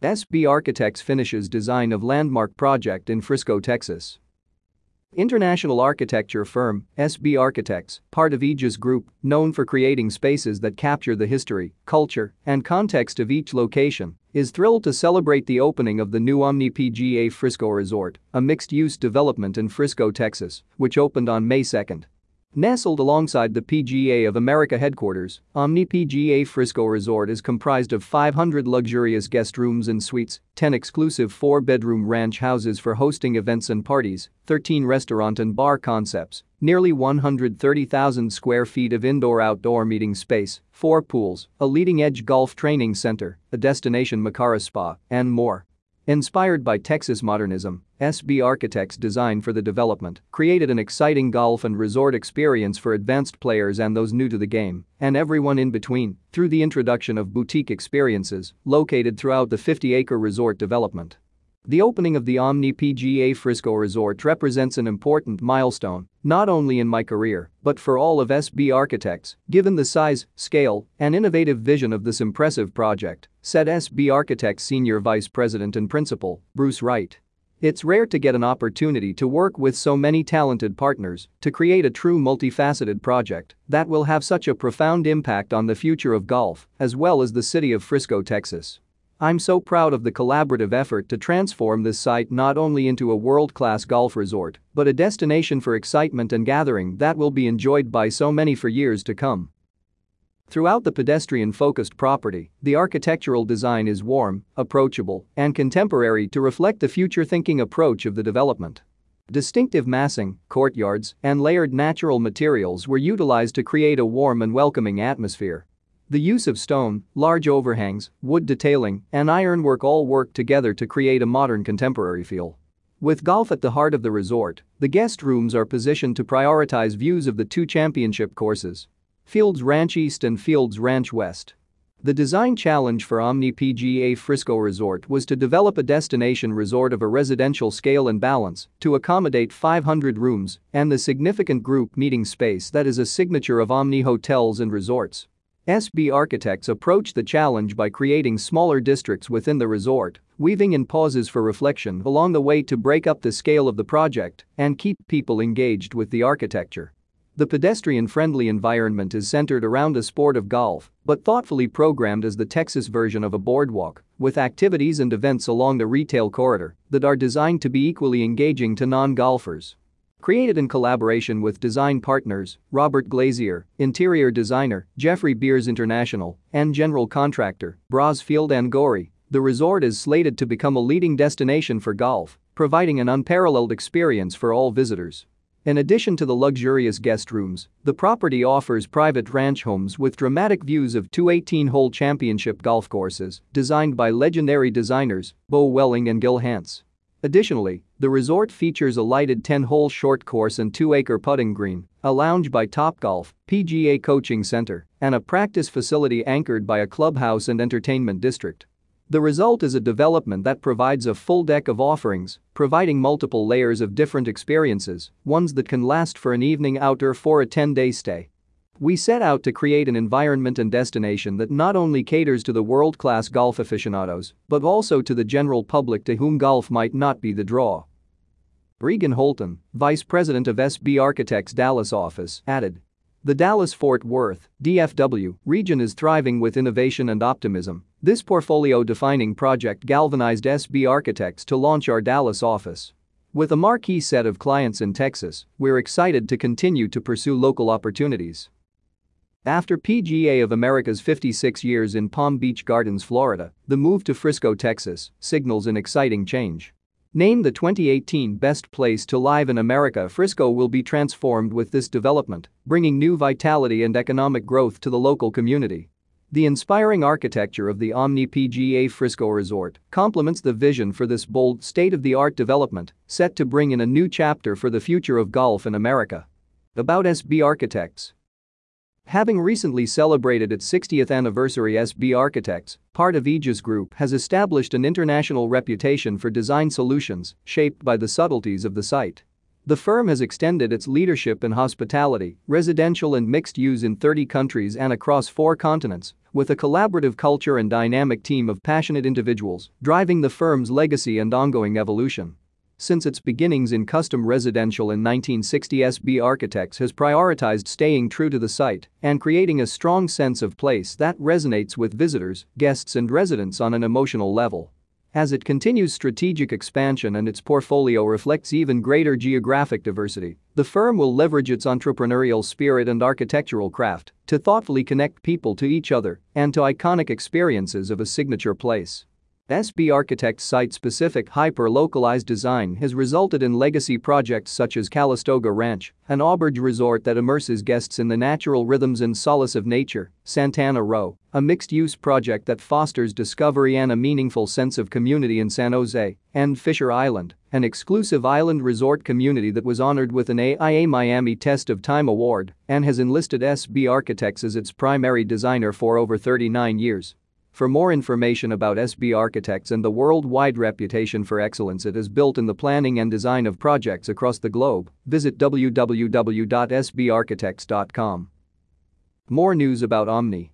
SB Architects finishes design of landmark project in Frisco, Texas. International architecture firm, SB Architects, part of Aegis Group, known for creating spaces that capture the history, culture, and context of each location, is thrilled to celebrate the opening of the new Omni PGA Frisco Resort, a mixed-use development in Frisco, Texas, which opened on May 2. Nestled alongside the PGA of America headquarters, Omni PGA Frisco Resort is comprised of 500 luxurious guest rooms and suites, 10 exclusive four-bedroom ranch houses for hosting events and parties, 13 restaurant and bar concepts, nearly 130,000 square feet of indoor-outdoor meeting space, 4 pools, a leading-edge golf training center, a destination Mokara spa, and more. Inspired by Texas modernism, SB Architects' design for the development created an exciting golf and resort experience for advanced players and those new to the game, and everyone in between, through the introduction of boutique experiences located throughout the 50-acre resort development. The opening of the Omni PGA Frisco Resort represents an important milestone, not only in my career, but for all of SB Architects, given the size, scale, and innovative vision of this impressive project, said SB Architects Senior Vice President and Principal, Bruce Wright. It's rare to get an opportunity to work with so many talented partners to create a true multifaceted project that will have such a profound impact on the future of golf as well as the city of Frisco, Texas. I'm so proud of the collaborative effort to transform this site not only into a world-class golf resort, but a destination for excitement and gathering that will be enjoyed by so many for years to come. Throughout the pedestrian-focused property, the architectural design is warm, approachable, and contemporary to reflect the future-thinking approach of the development. Distinctive massing, courtyards, and layered natural materials were utilized to create a warm and welcoming atmosphere. The use of stone, large overhangs, wood detailing, and ironwork all work together to create a modern contemporary feel. With golf at the heart of the resort, the guest rooms are positioned to prioritize views of the two championship courses. Fields Ranch East and Fields Ranch West. The design challenge for Omni PGA Frisco Resort was to develop a destination resort of a residential scale and balance to accommodate 500 rooms and the significant group meeting space that is a signature of Omni hotels and resorts. SB Architects approached the challenge by creating smaller districts within the resort, weaving in pauses for reflection along the way to break up the scale of the project and keep people engaged with the architecture. The pedestrian-friendly environment is centered around a sport of golf, but thoughtfully programmed as the Texas version of a boardwalk, with activities and events along the retail corridor that are designed to be equally engaging to non-golfers. Created in collaboration with design partners Robert Glazier, interior designer Jeffrey Beers International, and general contractor Brasfield and Gorrie, the resort is slated to become a leading destination for golf, providing an unparalleled experience for all visitors. In addition to the luxurious guest rooms, the property offers private ranch homes with dramatic views of two 18-hole championship golf courses designed by legendary designers Beau Welling and Gil Hanse. Additionally, the resort features a lighted 10-hole short course and 2-acre putting green, a lounge by Topgolf, PGA coaching center, and a practice facility anchored by a clubhouse and entertainment district. The result is a development that provides a full deck of offerings, providing multiple layers of different experiences, ones that can last for an evening out or for a 10-day stay. We set out to create an environment and destination that not only caters to the world-class golf aficionados, but also to the general public to whom golf might not be the draw. Regan Holton, vice president of SB Architects Dallas office, added. The Dallas-Fort Worth, DFW, region is thriving with innovation and optimism. This portfolio-defining project galvanized SB Architects to launch our Dallas office. With a marquee set of clients in Texas, we're excited to continue to pursue local opportunities. After PGA of America's 56 years in Palm Beach Gardens, Florida, the move to Frisco, Texas signals an exciting change. Named the 2018 Best Place to Live in America, Frisco will be transformed with this development, bringing new vitality and economic growth to the local community. The inspiring architecture of the Omni PGA Frisco Resort complements the vision for this bold, state-of-the-art development set to bring in a new chapter for the future of golf in America. About SB Architects Having recently celebrated its 60th anniversary SB Architects, part of Aegis Group has established an international reputation for design solutions shaped by the subtleties of the site. The firm has extended its leadership in hospitality, residential and mixed use in 30 countries and across four continents, with a collaborative culture and dynamic team of passionate individuals driving the firm's legacy and ongoing evolution. Since its beginnings in custom residential in 1960 SB Architects has prioritized staying true to the site and creating a strong sense of place that resonates with visitors, guests and residents on an emotional level. As it continues strategic expansion and its portfolio reflects even greater geographic diversity, the firm will leverage its entrepreneurial spirit and architectural craft to thoughtfully connect people to each other and to iconic experiences of a signature place. SB Architect's site-specific hyper-localized design has resulted in legacy projects such as Calistoga Ranch, an auberge resort that immerses guests in the natural rhythms and solace of nature, Santana Row, a mixed-use project that fosters discovery and a meaningful sense of community in San Jose, and Fisher Island, an exclusive island resort community that was honored with an AIA Miami Test of Time Award and has enlisted SB Architects as its primary designer for over 39 years. For more information about SB Architects and the worldwide reputation for excellence it has built in the planning and design of projects across the globe, visit www.sbarchitects.com. More news about Omni